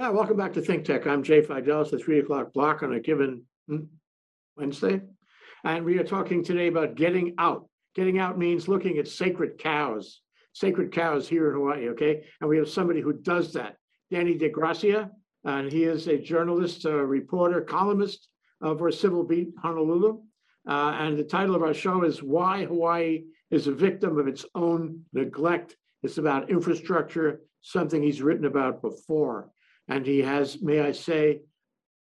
Yeah, welcome back to Think Tech. I'm Jay Fidelis, the three o'clock block on a given hmm, Wednesday. And we are talking today about getting out. Getting out means looking at sacred cows, sacred cows here in Hawaii, okay? And we have somebody who does that, Danny DeGracia, and he is a journalist, a reporter, columnist uh, for Civil Beat Honolulu. Uh, and the title of our show is Why Hawaii is a Victim of Its Own Neglect. It's about infrastructure, something he's written about before. And he has, may I say,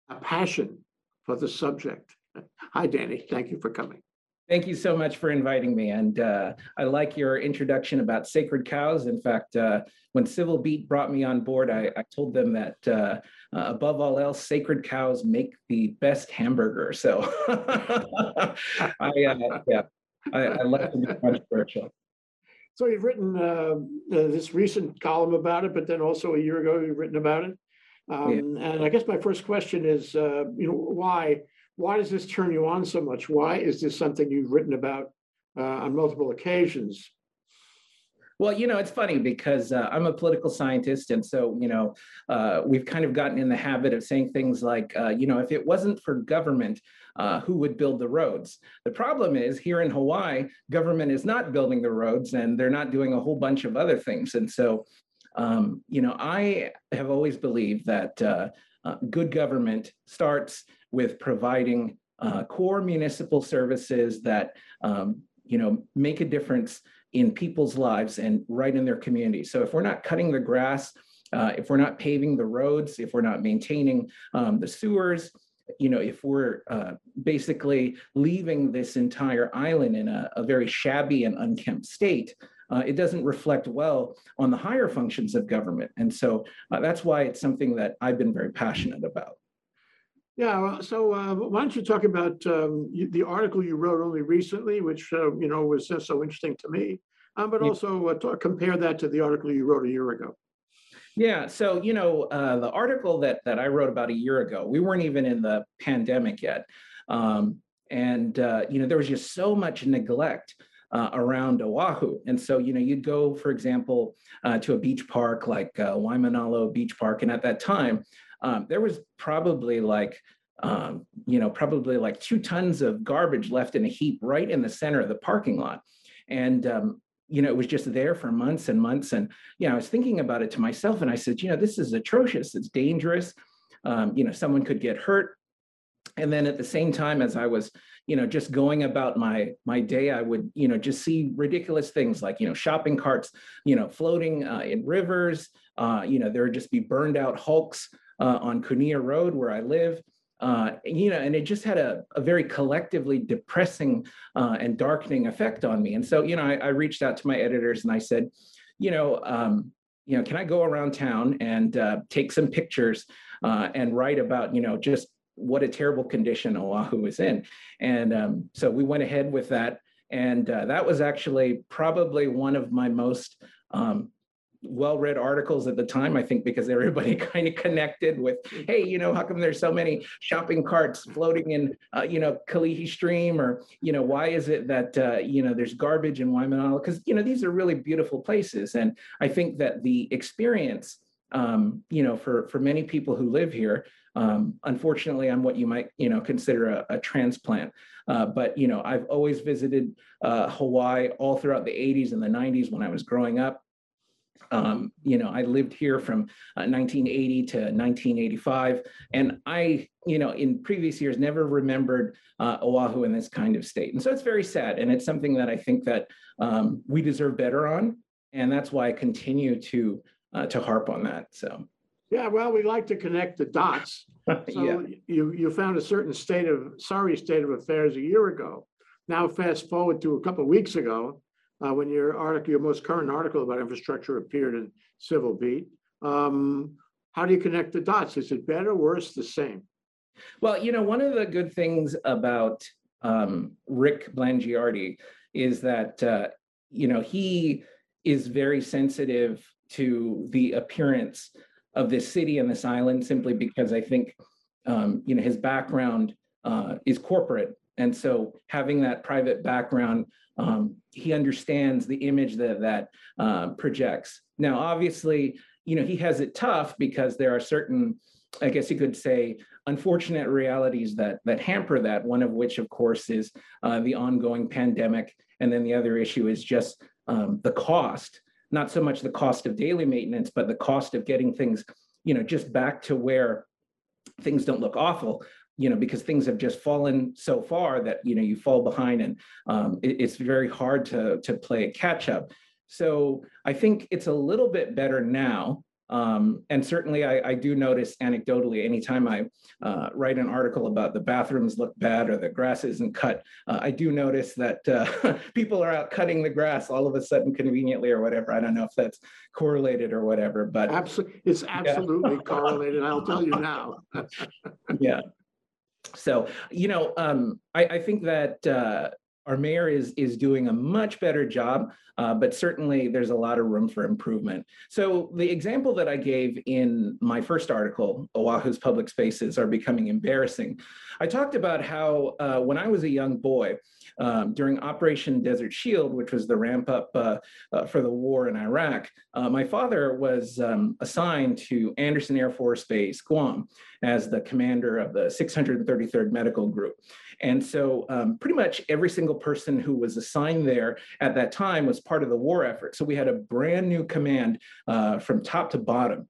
a passion for the subject. Hi, Danny. Thank you for coming. Thank you so much for inviting me. And uh, I like your introduction about sacred cows. In fact, uh, when Civil Beat brought me on board, I, I told them that uh, uh above all else, sacred cows make the best hamburger. So I, uh, yeah, I, I like to be controversial. So you've written uh, this recent column about it, but then also a year ago you've written about it. Um, And I guess my first question is, uh, you know, why, why does this turn you on so much? Why is this something you've written about uh, on multiple occasions? Well, you know, it's funny because uh, I'm a political scientist. And so, you know, uh, we've kind of gotten in the habit of saying things like, uh, you know, if it wasn't for government, uh, who would build the roads? The problem is here in Hawaii, government is not building the roads and they're not doing a whole bunch of other things. And so, um, you know, I have always believed that uh, uh, good government starts with providing uh, core municipal services that, um, you know, make a difference in people's lives and right in their community. So if we're not cutting the grass, uh, if we're not paving the roads, if we're not maintaining um, the sewers, you know, if we're uh, basically leaving this entire island in a, a very shabby and unkempt state, uh, it doesn't reflect well on the higher functions of government. And so uh, that's why it's something that I've been very passionate about. Yeah, so uh, why don't you talk about um, you, the article you wrote only recently, which uh, you know was just so interesting to me, um, but also uh, talk, compare that to the article you wrote a year ago. Yeah, so you know uh, the article that that I wrote about a year ago, we weren't even in the pandemic yet, um, and you know there was just so much neglect uh, around Oahu. And so, you know, you'd go, for example, uh, to a beach park like uh, Waimanalo Beach Park. And at that time, um, there was probably like, um, you know, probably like two tons of garbage left in a heap right in the center of the parking lot. And, um, you know, it was just there for months and months. And, you know, I was thinking about it to myself and I said, you know, this is atrocious. It's dangerous. Um, you know, someone could get hurt. And then at the same time, as I was, you know, just going about my my day, I would, you know, just see ridiculous things like, you know, shopping carts, you know, floating uh, in rivers. Uh, you know, there would just be burned out hulks uh, on Kunia Road where I live. Uh, you know, and it just had a, a very collectively depressing uh, and darkening effect on me. And so, you know, I, I, reached out to my editors and I said, you know, um, you know, can I go around town and uh, take some pictures and write about, you know, just what a terrible condition Oahu was in. And um, so we went ahead with that. And uh, that was actually probably one of my most um, well-read articles at the time, I think, because everybody kind of connected with, hey, you know, how come there's so many shopping carts floating in, uh, you know, Kalihi Stream, or you know, why is it that uh, you know there's garbage in Waimanalo? Because you know these are really beautiful places, and I think that the experience, um, you know, for for many people who live here, um, unfortunately, I'm what you might, you know, consider a, a transplant. Uh, but you know, I've always visited uh, Hawaii all throughout the 80s and the 90s when I was growing up. Um, you know, I lived here from uh, 1980 to 1985, and I, you know, in previous years never remembered uh, Oahu in this kind of state. And so it's very sad, and it's something that I think that um, we deserve better on, and that's why I continue to uh, to harp on that. So. Yeah, well, we like to connect the dots. So Yeah. you, you found a certain state of, sorry state of affairs a year ago. Now fast forward to a couple of weeks ago, uh, when your article, your most current article about infrastructure appeared in Civil Beat. Um, how do you connect the dots? Is it better, worse, the same? Well, you know, one of the good things about um, Rick Blangiardi is that, uh, you know, he is very sensitive to the appearance of this city and this island simply because I think um, you know his background uh, is corporate, and so having that private background, um, he understands the image that that uh, projects. Now, obviously, you know, he has it tough because there are certain, I guess you could say, unfortunate realities that that hamper that. One of which, of course, is uh, the ongoing pandemic, and then the other issue is just um, the cost. Not so much the cost of daily maintenance, but the cost of getting things, you know, just back to where things don't look awful you know because things have just fallen so far that you know you fall behind and um, it, it's very hard to to play a catch up so i think it's a little bit better now um, and certainly I, I, do notice anecdotally anytime I uh, write an article about the bathrooms look bad or the grass isn't cut, uh, I do notice that uh, people are out cutting the grass all of a sudden conveniently or whatever. I don't know if that's correlated or whatever, but absolutely, it's absolutely yeah. correlated. I'll tell you now. yeah. So, you know, um, I, I, think that uh, our mayor is is doing a much better job, uh, but certainly there's a lot of room for improvement. So the example that I gave in my first article, Oahu's public spaces are becoming embarrassing. I talked about how uh, when I was a young boy, um, during Operation Desert Shield, which was the ramp up uh, uh, for the war in Iraq, uh, my father was um, assigned to Andersen Air Force Base, Guam, as the commander of the 633rd Medical Group. And so, um, pretty much every single person who was assigned there at that time was part of the war effort. So, we had a brand new command uh, from top to bottom.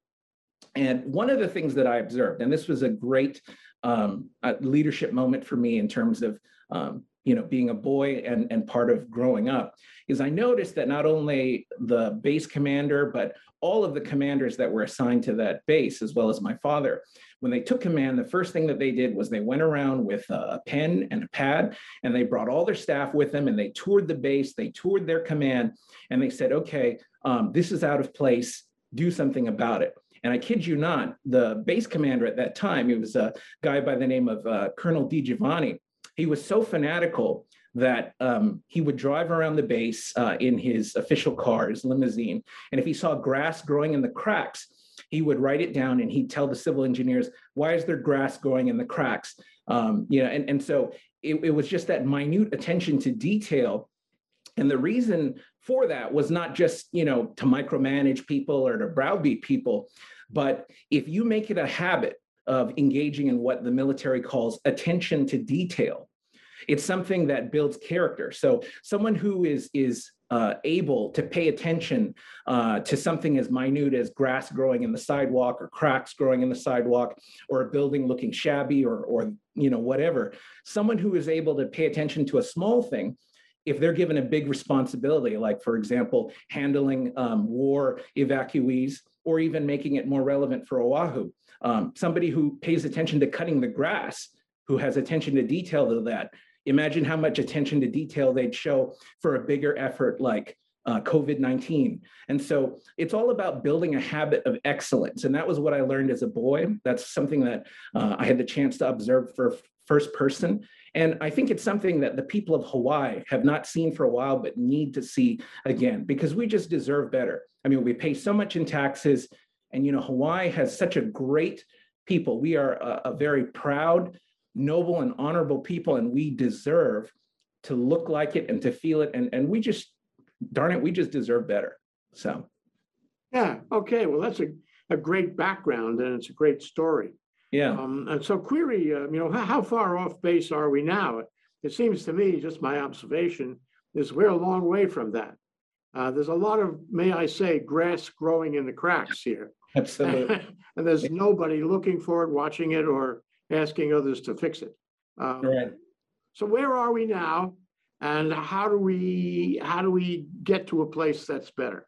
And one of the things that I observed, and this was a great um, leadership moment for me in terms of um, you know, being a boy and, and part of growing up, is I noticed that not only the base commander, but all of the commanders that were assigned to that base, as well as my father, when they took command, the first thing that they did was they went around with a pen and a pad, and they brought all their staff with them, and they toured the base, they toured their command, and they said, okay, um, this is out of place, do something about it. And I kid you not, the base commander at that time, he was a guy by the name of uh, Colonel DiGiovanni, he was so fanatical that um, he would drive around the base uh, in his official car, his limousine. And if he saw grass growing in the cracks, he would write it down and he'd tell the civil engineers, why is there grass growing in the cracks? Um, you know, and, and so it, it was just that minute attention to detail. And the reason for that was not just, you know, to micromanage people or to browbeat people, but if you make it a habit of engaging in what the military calls attention to detail. It's something that builds character. So someone who is is uh, able to pay attention uh, to something as minute as grass growing in the sidewalk or cracks growing in the sidewalk or a building looking shabby or, or you know whatever someone who is able to pay attention to a small thing if they're given a big responsibility like for example handling um, war evacuees or even making it more relevant for oahu um, somebody who pays attention to cutting the grass, who has attention to detail to that. Imagine how much attention to detail they'd show for a bigger effort like uh, COVID 19. And so it's all about building a habit of excellence. And that was what I learned as a boy. That's something that uh, I had the chance to observe for first person. And I think it's something that the people of Hawaii have not seen for a while, but need to see again, because we just deserve better. I mean, we pay so much in taxes. And you know, Hawaii has such a great people. We are a, a very proud, noble, and honorable people, and we deserve to look like it and to feel it. And, and we just, darn it, we just deserve better. So, yeah, okay. Well, that's a, a great background and it's a great story. Yeah. Um, and so, query, uh, you know, how, how far off base are we now? It seems to me, just my observation, is we're a long way from that. Uh, there's a lot of, may I say, grass growing in the cracks here. Absolutely. and there's nobody looking for it, watching it, or asking others to fix it. Um, right. So where are we now, and how do we how do we get to a place that's better?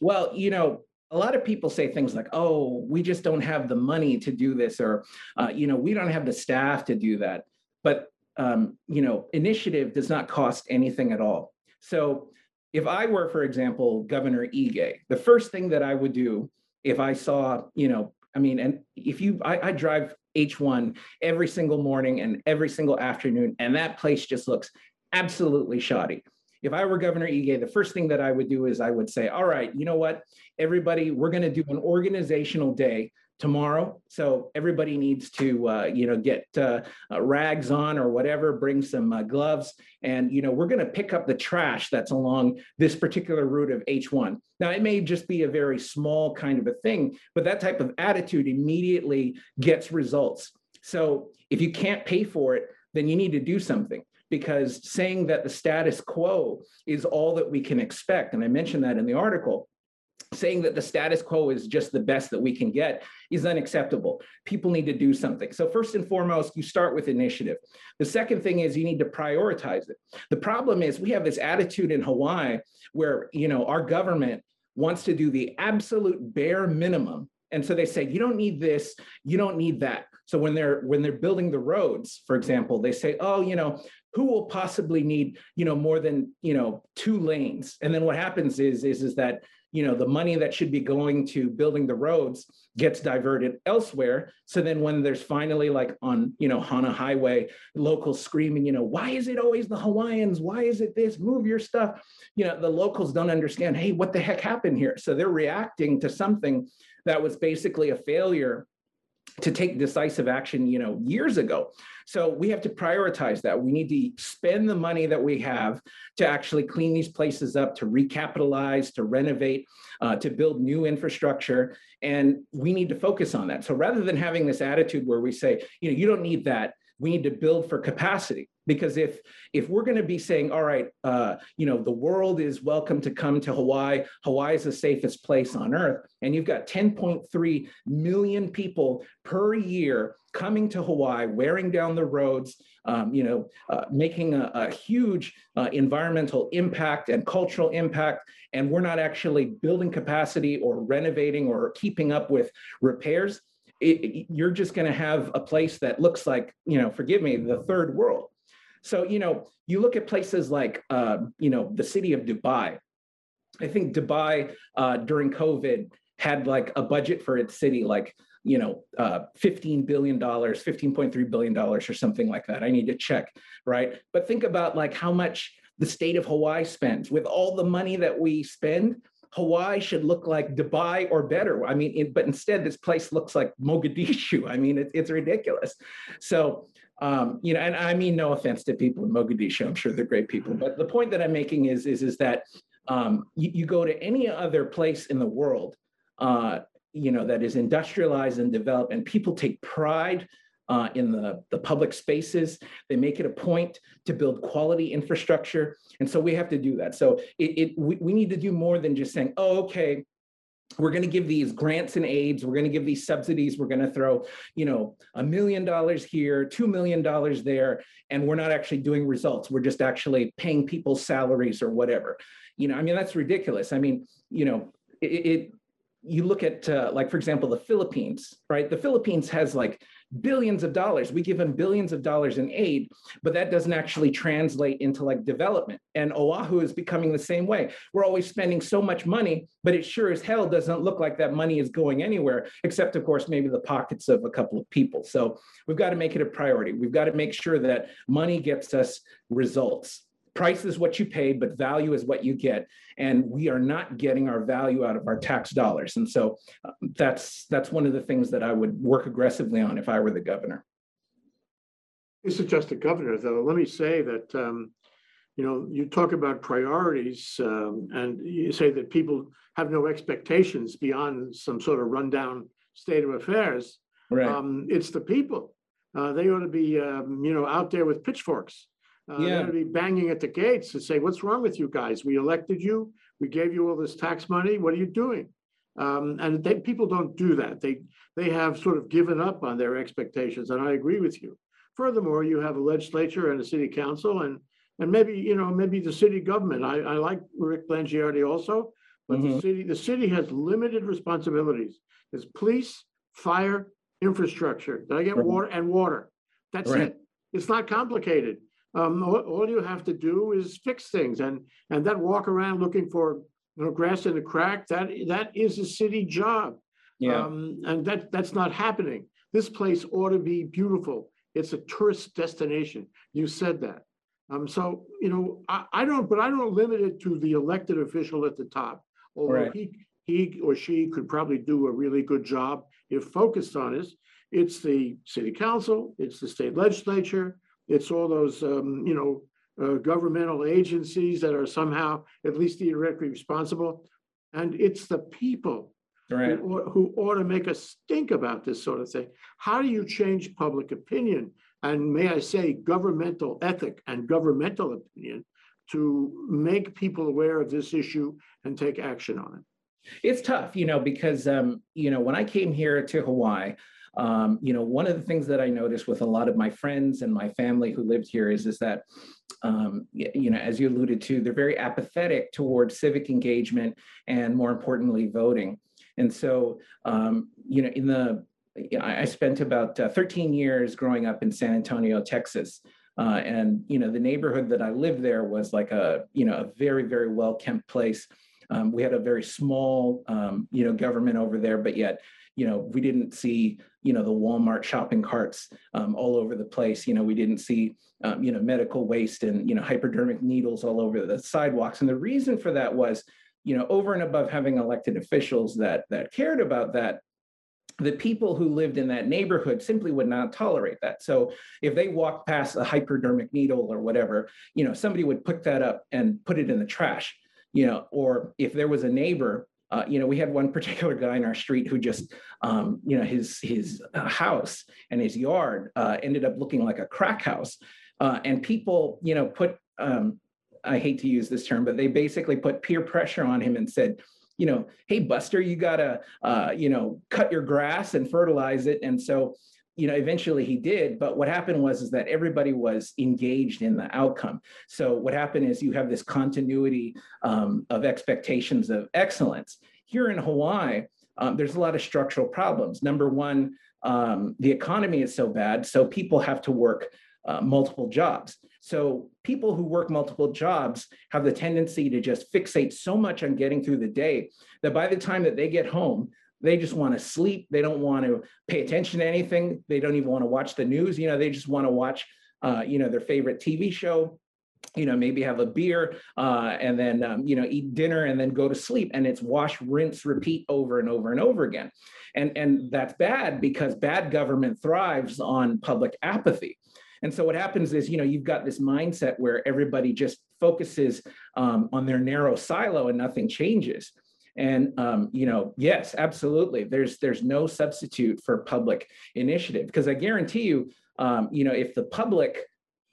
Well, you know, a lot of people say things like, "Oh, we just don't have the money to do this," or, uh, "You know, we don't have the staff to do that." But um, you know, initiative does not cost anything at all. So, if I were, for example, Governor Ige, the first thing that I would do if I saw, you know, I mean, and if you, I, I drive H1 every single morning and every single afternoon, and that place just looks absolutely shoddy. If I were Governor Ige, the first thing that I would do is I would say, all right, you know what, everybody, we're going to do an organizational day tomorrow. So everybody needs to, uh, you know, get uh, uh, rags on or whatever, bring some uh, gloves. And, you know, we're going to pick up the trash that's along this particular route of H1. Now, it may just be a very small kind of a thing, but that type of attitude immediately gets results. So if you can't pay for it, then you need to do something because saying that the status quo is all that we can expect, and I mentioned that in the article, saying that the status quo is just the best that we can get is unacceptable. People need to do something. So first and foremost, you start with initiative. The second thing is you need to prioritize it. The problem is we have this attitude in Hawaii where, you know, our government wants to do the absolute bare minimum and so they say you don't need this you don't need that so when they're when they're building the roads for example they say oh you know who will possibly need you know more than you know two lanes and then what happens is is is that you know the money that should be going to building the roads gets diverted elsewhere. So then when there's finally like on you know hana highway locals screaming you know why is it always the hawaiians? Why is it this? Move your stuff. You know the locals don't understand hey what the heck happened here? So they're reacting to something that was basically a failure to take decisive action you know years ago. So we have to prioritize that. We need to spend the money that we have to actually clean these places up to recapitalize to renovate uh, to build new infrastructure. And we need to focus on that. So rather than having this attitude where we say you know you don't need that we need to build for capacity. Because if if we're going to be saying all right uh, you know the world is welcome to come to hawaii hawaii is the safest place on earth and you've got 10.3 million people per year coming to hawaii wearing down the roads um, you know uh, making a, a huge uh, environmental impact and cultural impact and we're not actually building capacity or renovating or keeping up with repairs it, you're just going to have a place that looks like, you know, forgive me, the third world. So, you know, you look at places like, uh, you know, the city of Dubai. I think Dubai uh, during COVID had like a budget for its city, like, you know, uh, $15 billion, $15.3 billion or something like that. I need to check, right? But think about like how much the state of Hawaii spends with all the money that we spend Hawaii should look like Dubai or better. I mean, it, but instead, this place looks like Mogadishu. I mean, it, it's ridiculous. So, um, you know, and I mean, no offense to people in Mogadishu. I'm sure they're great people. But the point that I'm making is, is, is that um, you, you, go to any other place in the world, uh, you know, that is industrialized and developed, and people take pride uh, in the, the public spaces. They make it a point to build quality infrastructure. And so we have to do that. So it, it we, we need to do more than just saying, oh, okay, we're going to give these grants and aids we're going to give these subsidies we're going to throw you know a million dollars here two million dollars there and we're not actually doing results we're just actually paying people's salaries or whatever you know i mean that's ridiculous i mean you know it, it you look at uh, like for example the philippines right the philippines has like billions of dollars. We give them billions of dollars in aid, but that doesn't actually translate into like development. And Oahu is becoming the same way. We're always spending so much money, but it sure as hell doesn't look like that money is going anywhere, except of course, maybe the pockets of a couple of people. So we've got to make it a priority. We've got to make sure that money gets us results price is what you pay, but value is what you get. And we are not getting our value out of our tax dollars. And so uh, that's that's one of the things that I would work aggressively on if I were the governor. This is just the governor, though. Let me say that um, you know you talk about priorities, um, and you say that people have no expectations beyond some sort of rundown state of affairs. Right. Um, it's the people. Uh, they ought to be, um, you know, out there with pitchforks uh, they're gonna be banging at the gates and say, what's wrong with you guys? We elected you, we gave you all this tax money, what are you doing? Um, and they, people don't do that. They, they have sort of given up on their expectations, and I agree with you. Furthermore, you have a legislature and a city council and, and maybe, you know, maybe the city government. I, I like Rick Blangiardi also, but the Mhm. city, the city has limited responsibilities. There's police, fire, infrastructure. Did I get Right. water and water? That's Right. it. It's not complicated. Um, all, all you have to do is fix things and, and that walk around looking for, you know, grass in the crack, that, that is a city job. Yeah. Um, and that, that's not happening. This place ought to be beautiful. It's a tourist destination. You said that. Um, so, you know, I, I don't, but I don't limit it to the elected official at the top. Although Right. he, he or she could probably do a really good job if focused on is, it's the city council, it's the state legislature, it's all those, um, you know, uh, governmental agencies that are somehow at least theoretically responsible. And it's the people Right. who ought- who ought to make a stink about this sort of thing. How do you change public opinion? And may I say, governmental ethic and governmental opinion to make people aware of this issue and take action on it? It's tough, you know, because um, you know, when I came here to Hawaii, um, you know, one of the things that I noticed with a lot of my friends and my family who lived here is is that um, you know, as you alluded to, they're very apathetic towards civic engagement and more importantly, voting. And so, um, you know, in the I spent about uh, 13 years growing up in San Antonio, Texas. Uh, and you know the neighborhood that I lived there was like a you know a very very well kept place. Um, we had a very small, um, you know, government over there, but yet, you know, we didn't see, you know, the Walmart shopping carts um, all over the place. You know, we didn't see, um, you know, medical waste and you know hypodermic needles all over the sidewalks. And the reason for that was, you know, over and above having elected officials that that cared about that, the people who lived in that neighborhood simply would not tolerate that. So if they walked past a hypodermic needle or whatever, you know, somebody would pick that up and put it in the trash you know, or if there was a neighbor, uh, you know, we had one particular guy in our street who just, um, you know, his his uh, house and his yard uh, ended up looking like a crack house, uh, and people, you know, put, um, I hate to use this term, but they basically put peer pressure on him and said, you know, hey Buster, you gotta, uh, you know, cut your grass and fertilize it, and so you know eventually he did but what happened was is that everybody was engaged in the outcome. So what happened is you have this continuity um, of expectations of excellence. Here in hawaii um, there's a lot of structural problems. Number one um, the economy is so bad so people have to work uh, multiple jobs. So people who work multiple jobs have the tendency to just fixate so much on getting through the day that by the time that they get home they just want to sleep. They don't want to pay attention to anything. They don't even want to watch the news. You know, they just want to watch, uh, you know, their favorite TV show. You know, maybe have a beer uh, and then um, you know eat dinner and then go to sleep. And it's wash, rinse, repeat over and over and over again. And and that's bad because bad government thrives on public apathy. And so what happens is, you know, you've got this mindset where everybody just focuses um, on their narrow silo and nothing changes. And um, you know, yes, absolutely. There's there's no substitute for public initiative because I guarantee you, um, you know, if the public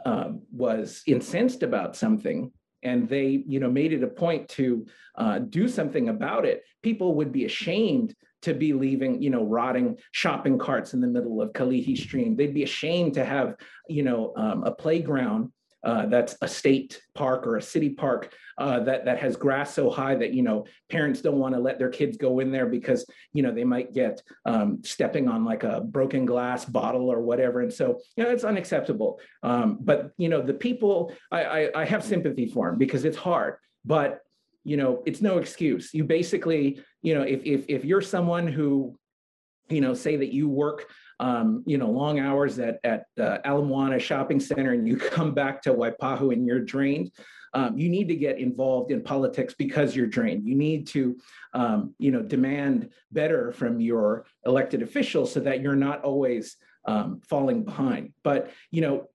um, was incensed about something and they, you know, made it a point to uh, do something about it, people would be ashamed to be leaving, you know, rotting shopping carts in the middle of Kalihi Stream. They'd be ashamed to have, you know, um, a playground uh, that's a state park or a city park uh, that that has grass so high that you know parents don't want to let their kids go in there because you know they might get um, stepping on like a broken glass bottle or whatever, and so you know it's unacceptable. Um, but you know the people, I, I I have sympathy for them because it's hard, but you know it's no excuse. You basically you know if if if you're someone who you know say that you work um, you know, long hours at at uh, Ala Moana Shopping Center, and you come back to Waipahu and you're drained. Um, you need to get involved in politics because you're drained. You need to, um, you know, demand better from your elected officials so that you're not always um, falling behind. But you know,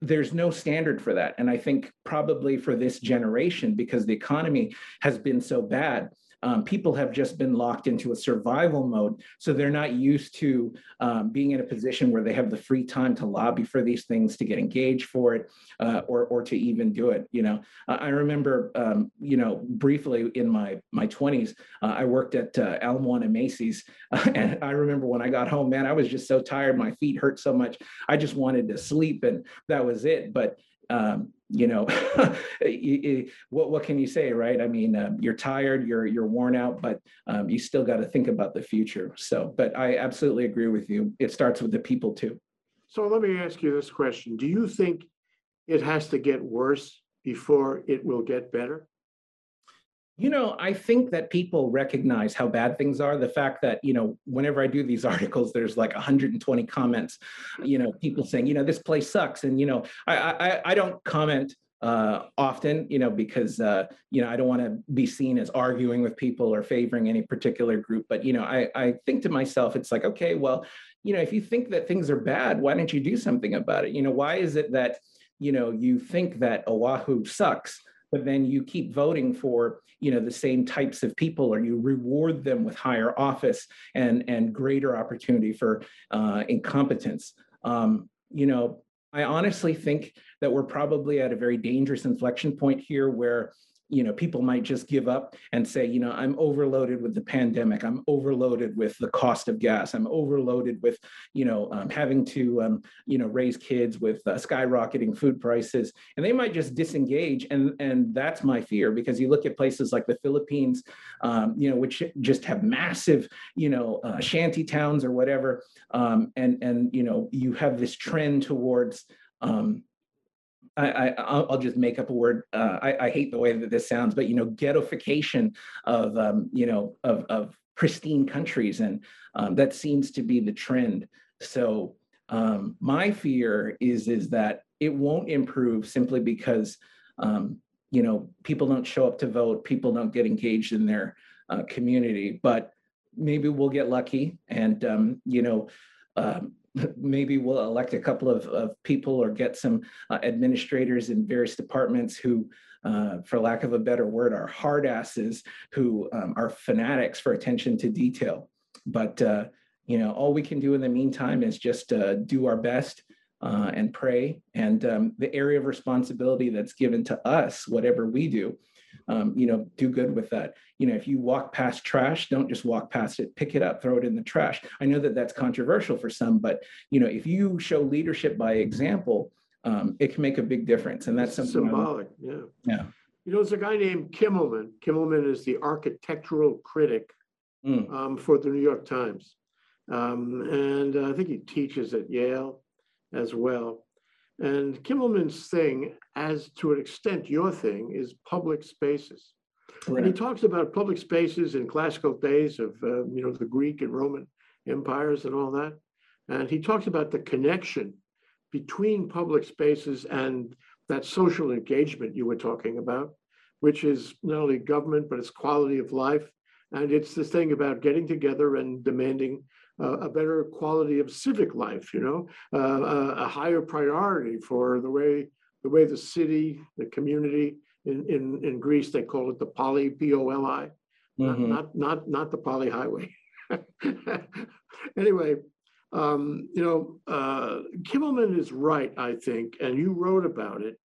there's no standard for that, and I think probably for this generation because the economy has been so bad um, people have just been locked into a survival mode. So they're not used to um, being in a position where they have the free time to lobby for these things, to get engaged for it, uh, or or to even do it. You know, I remember, um, you know, briefly in my my 20s, uh, I worked at uh, Ala Moana Macy's, and I remember when I got home, man, I was just so tired, my feet hurt so much, I just wanted to sleep, and that was it. But um, you know, what what can you say, right? I mean, uh, you're tired, you're you're worn out, but um, you still got to think about the future. So, but I absolutely agree with you. It starts with the people too. So let me ask you this question. Do you think it has to get worse before it will get better? You know, I think that people recognize how bad things are. The fact that, you know, whenever I do these articles, there's like 120 comments, you know, people saying, you know, this place sucks. And, you know, I I, I don't comment uh, often, you know, because, uh, you know, I don't want to be seen as arguing with people or favoring any particular group. But, you know, I, I think to myself, it's like, okay, well, you know, if you think that things are bad, why don't you do something about it? You know, why is it that, you know, you think that Oahu sucks, but then you keep voting for, you know, the same types of people or you reward them with higher office and, and greater opportunity for uh, incompetence? Um, you know, I honestly think that we're probably at a very dangerous inflection point here where you know people might just give up and say you know i'm overloaded with the pandemic. I'm overloaded with the cost of gas. I'm overloaded with you know um, having to um, you know raise kids with uh, skyrocketing food prices. And they might just disengage and and that's my fear because you look at places like the philippines um, you know which just have massive you know uh, shanty towns or whatever um, and and you know you have this trend towards um, I, I I'll, I'll just make up a word. Uh, I, I hate the way that this sounds, but you know, ghettoification of um, you know of of pristine countries, and um, that seems to be the trend. So um, my fear is is that it won't improve simply because um, you know people don't show up to vote, people don't get engaged in their uh, community, but maybe we'll get lucky, and um, you know. Um, maybe we'll elect a couple of, of people or get some uh, administrators in various departments who, uh, for lack of a better word, are hard asses who um, are fanatics for attention to detail. But, uh, you know, all we can do in the meantime is just uh, do our best uh, and pray. And um, the area of responsibility that's given to us, whatever we do, um, you know, do good with that. You know, if you walk past trash, don't just walk past it, pick it up, throw it in the trash. I know that that's controversial for some, but, you know, if you show leadership by example, um, it can make a big difference. And that's something. Symbolic, yeah. Yeah. You know, there's a guy named Kimmelman. Kimmelman is the architectural critic Mm, um, for the New York Times. Um, and uh, I think he teaches at Yale as well. And Kimmelman's thing, as to an extent your thing, is public spaces. And he talks about public spaces in classical days of, uh, you know, the Greek and Roman empires and all that. And he talks about the connection between public spaces and that social engagement you were talking about, which is not only government, but it's quality of life. And it's this thing about getting together and demanding uh, a better quality of civic life, you know, uh, a, a higher priority for the way the way the city, the community in, in, in Greece, they call it the poly, P-O-L-I, not, Mhm. not, not, not the Pali highway. Anyway, um, you know, uh, Kimmelman is right, I think, and you wrote about it.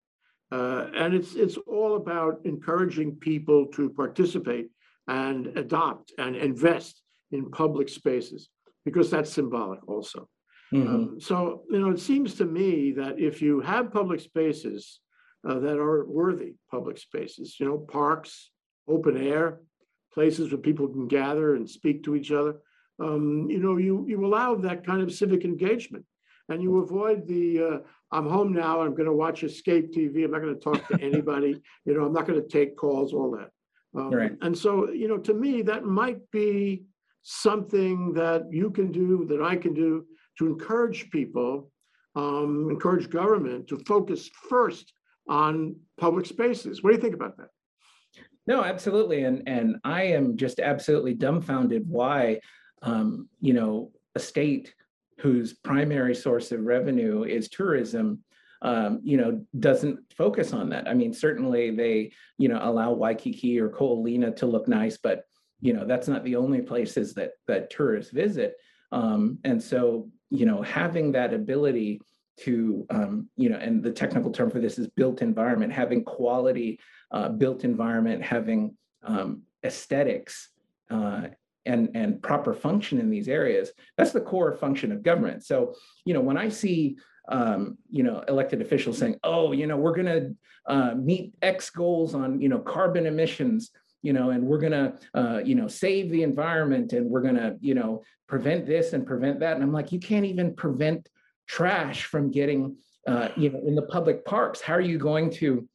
Uh, and it's, it's all about encouraging people to participate and adopt and invest in public spaces, because that's symbolic also. Mhm. Um, So, you know, it seems to me that if you have public spaces uh, that are worthy public spaces, you know, parks, open air, places where people can gather and speak to each other, um, you know, you, you allow that kind of civic engagement. And you avoid the, uh, I'm home now, I'm gonna watch Escape TV, I'm not gonna talk to anybody, you know, I'm not gonna take calls, all that. Um, Right. And so, you know, to me, that might be something that you can do, that I can do to encourage people, um, encourage government to focus first on public spaces. What do you think about that? No, absolutely. And and I am just absolutely dumbfounded why um, you know, a state whose primary source of revenue is tourism, um, you know, doesn't focus on that. I mean, certainly they, you know, allow Waikiki or Ko'olina to look nice, but you know, that's not the only places that that tourists visit. Um, and so, you know, having that ability to, um, you know, and the technical term for this is built environment, having quality uh, built environment, having um, aesthetics uh, and and proper function in these areas. That's the core function of government. So you know when I see um, you know elected officials saying, "Oh, you know we're going to uh, meet X goals on you know carbon emissions." You know, and we're gonna, uh, you know, save the environment, and we're gonna, you know, prevent this and prevent that. And I'm like, you can't even prevent trash from getting, uh, you know, in the public parks. How are you going to,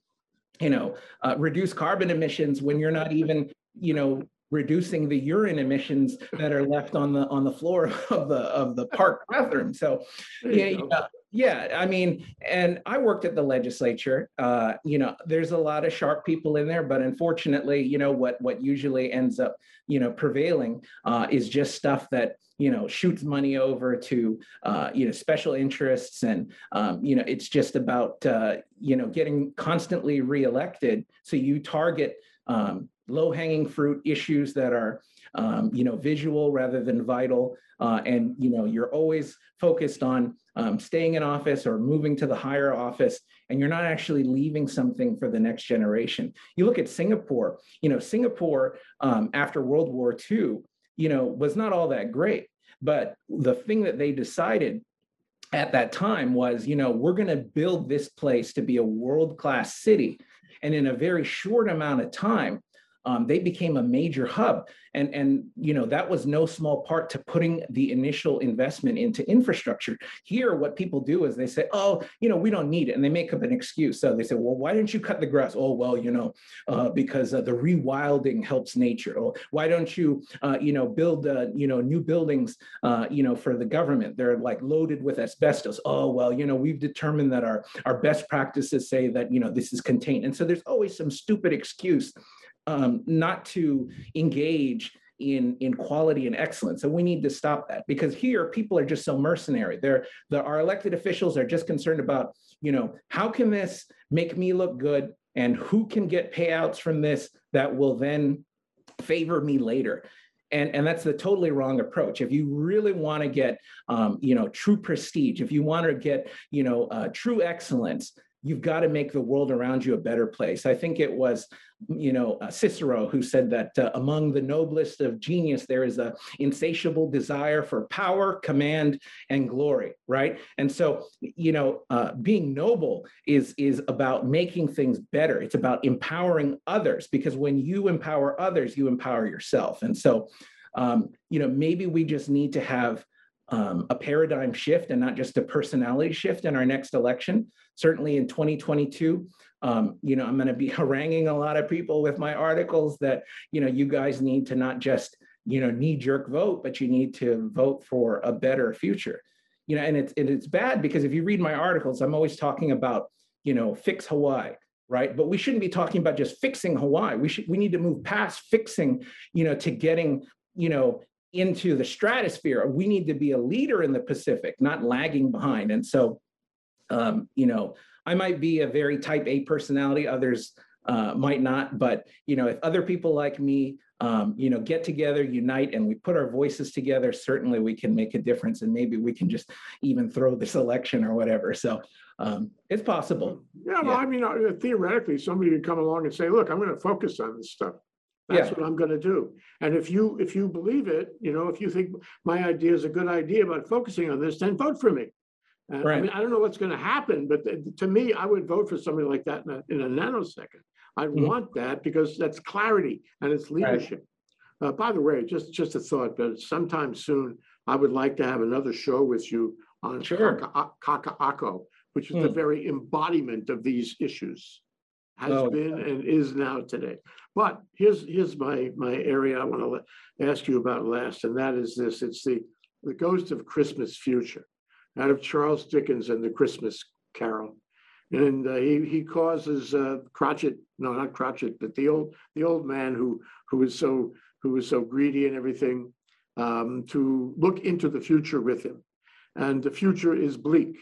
you know, uh, reduce carbon emissions when you're not even, you know, reducing the urine emissions that are left on the on the floor of the of the park bathroom. So you yeah. Yeah. I mean, and I worked at the legislature. Uh, you know, there's a lot of sharp people in there, but unfortunately, you know what what usually ends up you know prevailing uh, is just stuff that you know shoots money over to uh, you know special interests, and um, you know it's just about uh, you know getting constantly reelected. So you target um, low hanging fruit issues that are um, you know visual rather than vital, uh, and you know you're always focused on um, staying in office or moving to the higher office, and you're not actually leaving something for the next generation. You look at Singapore, you know, Singapore um, after World War II, you know, was not all that great. But the thing that they decided at that time was, you know, we're going to build this place to be a world class city. And in a very short amount of time, um, they became a major hub. And and you know that was no small part to putting the initial investment into infrastructure. Here what people do is they say oh you know we don't need it and they make up an excuse. So they say well why didn't you cut the grass? Oh well you know uh, because uh, the rewilding helps nature. Or why don't you uh, you know build uh, you know new buildings uh, you know for the government? They're like loaded with asbestos. Oh well you know we've determined that our our best practices say that you know this is contained. And so there's always some stupid excuse um, not to engage in in quality and excellence. And we need to stop that because here people are just so mercenary. They're the our elected officials are just concerned about you know how can this make me look good and who can get payouts from this that will then favor me later? And and that's the totally wrong approach. If you really want to get um, you know true prestige if you want to get you know uh, true excellence you've got to make the world around you a better place. I think it was you know uh, cicero who said that uh, among the noblest of genius there is a insatiable desire for power command and glory right? And so you know uh, being noble is is about making things better. It's about empowering others because when you empower others you empower yourself. And so um, you know maybe we just need to have um, a paradigm shift and not just a personality shift in our next election. Certainly in 2022, um, you know, I'm going to be haranguing a lot of people with my articles that, you know, you guys need to not just, you know, knee jerk vote, but you need to vote for a better future. You know, and it's, and it's bad because if you read my articles, I'm always talking about, you know, fix Hawaii right but we shouldn't be talking about just fixing hawaii we should we need to move past fixing you know to getting you know into the stratosphere. We need to be a leader in the Pacific, not lagging behind. And so, um, you know, I might be a very type A personality, others uh, might not. But, you know, if other people like me, um, you know, get together, unite, and we put our voices together, certainly we can make a difference. And maybe we can just even throw this election or whatever. So um, it's possible. Yeah, well, Yeah. I mean, uh, theoretically, somebody could come along and say, look, I'm gonna focus on this stuff. That's Yeah. what I'm gonna do. And if you, if you believe it, you know, if you think my idea is a good idea about focusing on this, then vote for me. Uh, I Right. mean, I don't know what's gonna happen, but th- to me, I would vote for somebody like that in a, in a nanosecond. I'd Mhm. want that because that's clarity and it's leadership. Uh, by the way, just, just a thought, but sometime soon, I would like to have another show with you on Sure. Kaka- Kaka'ako, which is the Hmm. very embodiment of these issues. Has Oh, been and is now today. But here's, here's my, my area I want to ask you about last, and that is this, it's the, the Ghost of Christmas Future. Out of Charles Dickens and the Christmas Carol. And uh, he, he causes uh, Cratchit, no, not Cratchit, but the old, the old man who, who was so, who was so greedy and everything, um, to look into the future with him. And the future is bleak.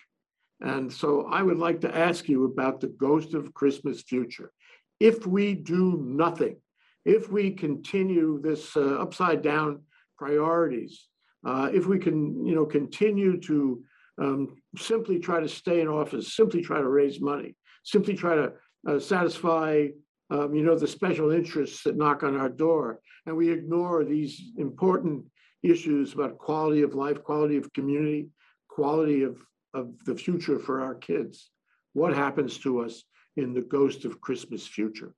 And so I would like to ask you about the ghost of Christmas future. If we do nothing, if we continue this uh, upside down priorities, uh, if we can, you know, continue to um, simply try to stay in office, simply try to raise money, simply try to uh, satisfy, um, you know, the special interests that knock on our door, and we ignore these important issues about quality of life, quality of community, quality of of the future for our kids. What happens to us in the ghost of Christmas future?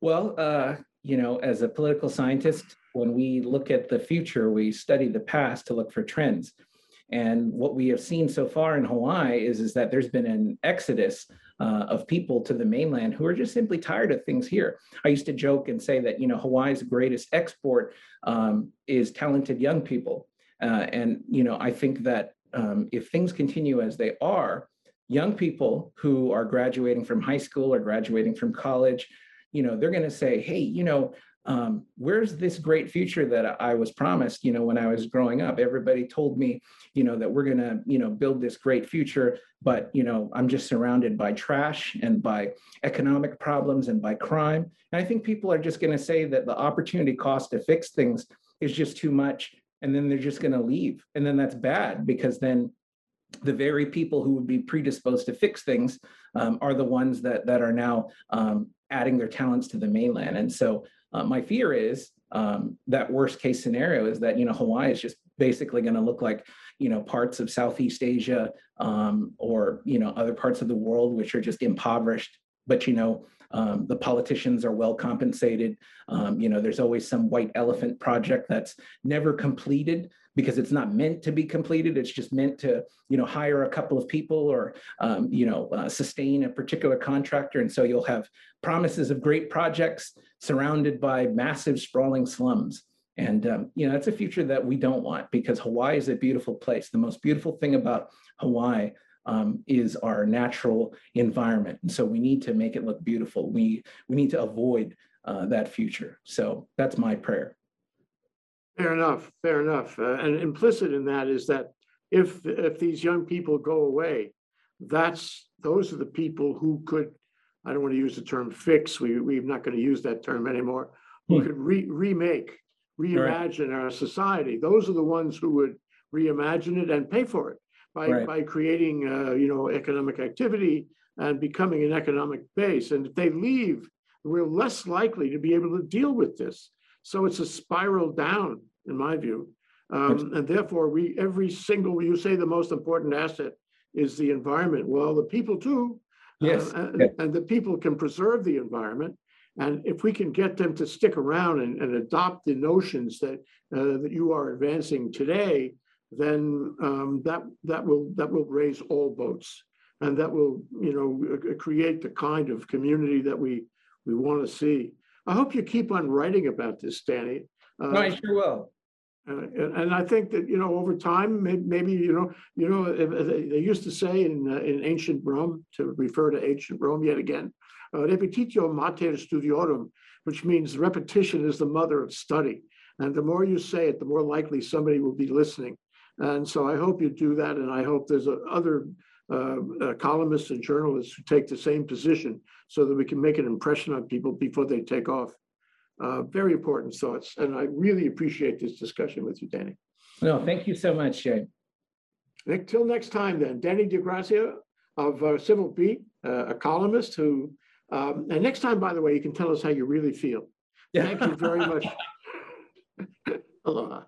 Well, uh, you know, as a political scientist, when we look at the future, we study the past to look for trends. And what we have seen so far in Hawaii is, is that there's been an exodus uh, of people to the mainland who are just simply tired of things here. I used to joke and say that you know Hawaii's greatest export um, is talented young people, uh, and you know I think that um, if things continue as they are, young people who are graduating from high school or graduating from college, you know they're going to say, hey, you know um, where's this great future that I was promised, you know, when I was growing up? Everybody told me, you know, that we're going to, you know, build this great future, but, you know, I'm just surrounded by trash and by economic problems and by crime. And I think people are just going to say that the opportunity cost to fix things is just too much. And then they're just going to leave. And then that's bad because then the very people who would be predisposed to fix things um, are the ones that that are now um, adding their talents to the mainland. And so uh, my fear is um, that worst case scenario is that you know Hawaii is just basically going to look like you know parts of Southeast Asia um, or you know other parts of the world which are just impoverished. But you know um, the politicians are well compensated. Um, you know there's always some white elephant project that's never completed because it's not meant to be completed. It's just meant to, you know, hire a couple of people or, um, you know, uh, sustain a particular contractor. And so you'll have promises of great projects surrounded by massive sprawling slums. And, um, you know, that's a future that we don't want because Hawaii is a beautiful place. The most beautiful thing about Hawaii um, is our natural environment. And so we need to make it look beautiful. We, we need to avoid uh, that future. So that's my prayer. Fair enough, fair enough. Uh, and implicit in that is that if, if these young people go away, that's, those are the people who could, I don't want to use the term fix, we, we're not going to use that term anymore, who Hmm. could re, remake, reimagine our society. Those are the ones who would reimagine it and pay for it by, Right. by creating, uh, you know, economic activity and becoming an economic base. And if they leave, we're less likely to be able to deal with this. So it's a spiral down, in my view. Um, and therefore, we, every single, you say the most important asset is the environment. Well, the people too. uh, Yes, And, yeah. and the people can preserve the environment. And if we can get them to stick around and, and adopt the notions that, uh, that you are advancing today, then, um, that, that will, that will raise all boats. And that will, you know, uh, create the kind of community that we, we want to see. I hope you keep on writing about this, Danny. Uh, No, I sure will. and, and and I think that, you know, over time, may- maybe, you know, you know, they, they used to say in, uh, in ancient Rome, to refer to ancient Rome yet again, uh, repetitio mater studiorum, which means repetition is the mother of study. And the more you say it, the more likely somebody will be listening. And so I hope you do that, and I hope there's a- other uh, uh, columnists and journalists who take the same position so that we can make an impression on people before they take off. Uh, Very important thoughts, and I really appreciate this discussion with you, Danny. No, thank you so much, Jay. Nick, till next time then, Danny de Gracia of uh, Civil Beat, uh, a columnist who, um, and next time, by the way, you can tell us how you really feel. Thank you very much. Aloha.